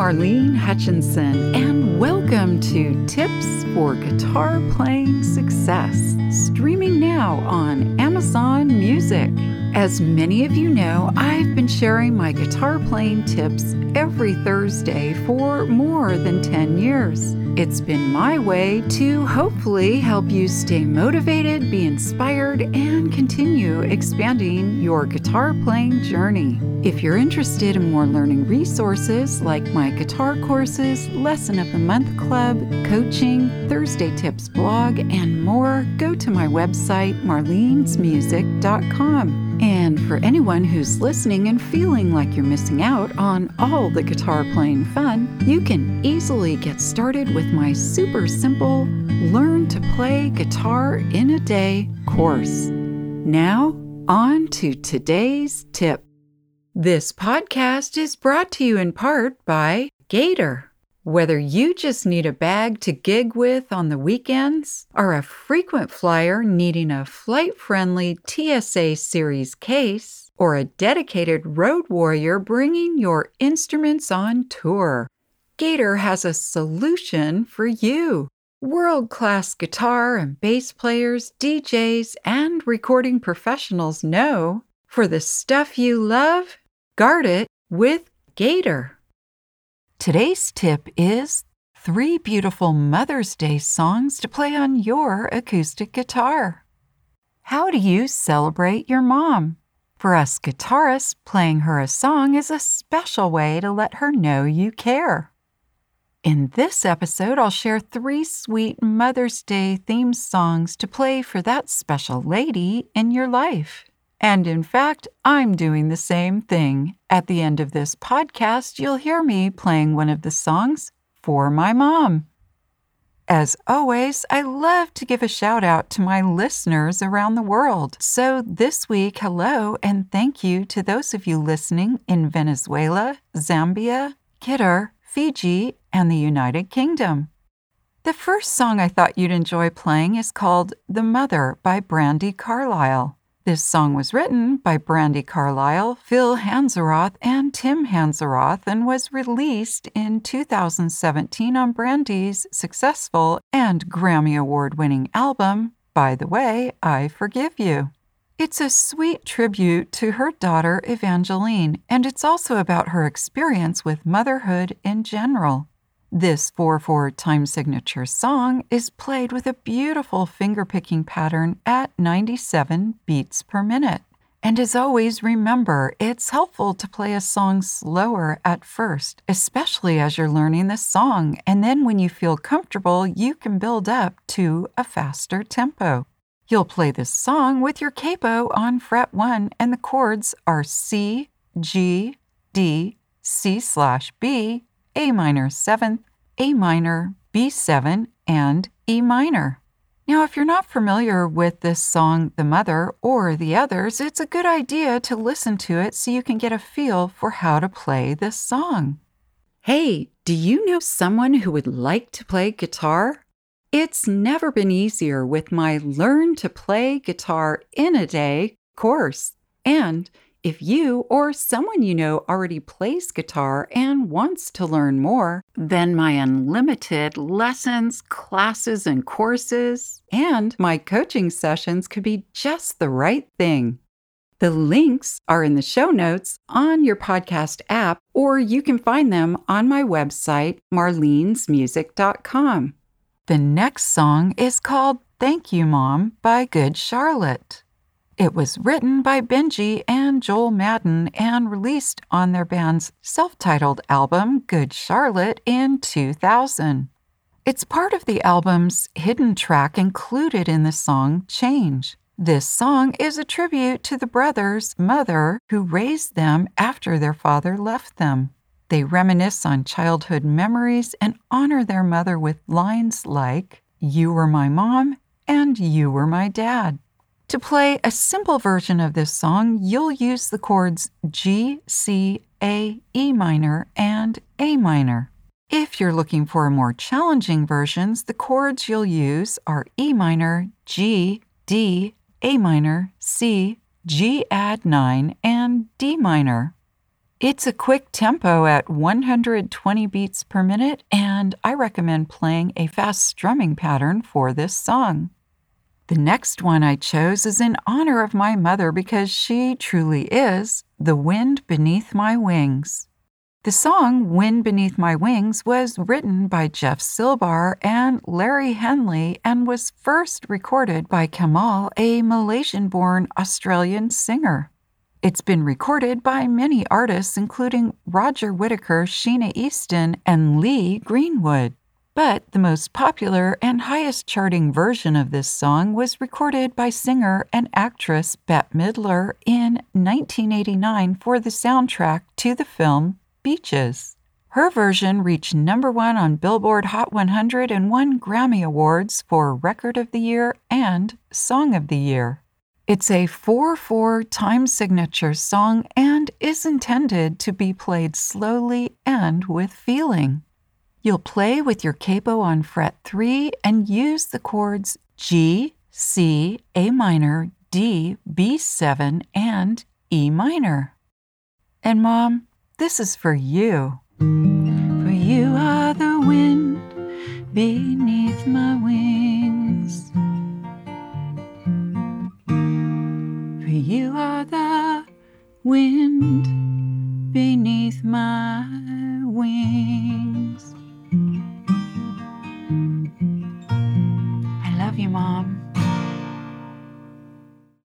Marlene Hutchinson, and welcome to Tips for Guitar Playing Success, streaming now on Amazon Music. As many of you know, I've been sharing my guitar playing tips every Thursday for more than 10 years. It's been my way to hopefully help you stay motivated, be inspired, and continue expanding your guitar playing journey. If you're interested in more learning resources like my guitar courses, Lesson of the Month Club, coaching, Thursday Tips blog, and more, go to my website, marlenesmusic.com. For anyone who's listening and feeling like you're missing out on all the guitar playing fun, you can easily get started with my super simple Learn to Play Guitar in a Day course. Now, on to today's tip. This podcast is brought to you in part by Gator. Whether you just need a bag to gig with on the weekends, are a frequent flyer needing a flight friendly TSA Series case, or a dedicated road warrior bringing your instruments on tour, Gator has a solution for you. World class guitar and bass players, DJs, and recording professionals know for the stuff you love, guard it with Gator. Today's tip is three beautiful Mother's Day songs to play on your acoustic guitar. How do you celebrate your mom? For us guitarists, playing her a song is a special way to let her know you care. In this episode, I'll share three sweet Mother's Day theme songs to play for that special lady in your life. And in fact, I'm doing the same thing. At the end of this podcast, you'll hear me playing one of the songs for my mom. As always, I love to give a shout out to my listeners around the world. So this week, hello and thank you to those of you listening in Venezuela, Zambia, Qatar, Fiji, and the United Kingdom. The first song I thought you'd enjoy playing is called The Mother by Brandi Carlile. This song was written by Brandi Carlile, Phil Hanseroth, and Tim Hanseroth and was released in 2017 on Brandi's successful and Grammy Award winning album, By the Way, I Forgive You. It's a sweet tribute to her daughter Evangeline, and it's also about her experience with motherhood in general. This 4 4 time signature song is played with a beautiful fingerpicking pattern at 97 beats per minute. And as always, remember it's helpful to play a song slower at first, especially as you're learning the song. And then when you feel comfortable, you can build up to a faster tempo. You'll play this song with your capo on fret 1, and the chords are C, G, D, C slash B, a minor 7th, A minor, B7, and E minor. Now, if you're not familiar with this song, The Mother, or the others, it's a good idea to listen to it so you can get a feel for how to play this song. Hey, do you know someone who would like to play guitar? It's never been easier with my Learn to Play Guitar in a Day course. And if you or someone you know already plays guitar and wants to learn more, then my unlimited lessons, classes, and courses, and my coaching sessions could be just the right thing. The links are in the show notes on your podcast app, or you can find them on my website, marlenesmusic.com. The next song is called Thank You Mom by Good Charlotte. It was written by Benji and Joel Madden and released on their band's self titled album Good Charlotte in 2000. It's part of the album's hidden track included in the song Change. This song is a tribute to the brothers' mother who raised them after their father left them. They reminisce on childhood memories and honor their mother with lines like, You were my mom and you were my dad. To play a simple version of this song, you'll use the chords G, C, A, E minor, and A minor. If you're looking for more challenging versions, the chords you'll use are E minor, G, D, A minor, C, G add 9, and D minor. It's a quick tempo at 120 beats per minute, and I recommend playing a fast strumming pattern for this song. The next one I chose is in honor of my mother because she truly is the wind beneath my wings. The song Wind Beneath My Wings was written by Jeff Silbar and Larry Henley and was first recorded by Kamahl, a Malaysian born Australian singer. It's been recorded by many artists, including Roger Whittaker, Sheena Easton, and Lee Greenwood. But the most popular and highest charting version of this song was recorded by singer and actress Bette Midler in 1989 for the soundtrack to the film Beaches. Her version reached number one on Billboard Hot 100 and won Grammy Awards for Record of the Year and Song of the Year. It's a 4 4 time signature song and is intended to be played slowly and with feeling. You'll play with your capo on fret 3 and use the chords G, C, A minor, D, B7, and E minor. And Mom, this is for you. For you are the wind beneath my wings.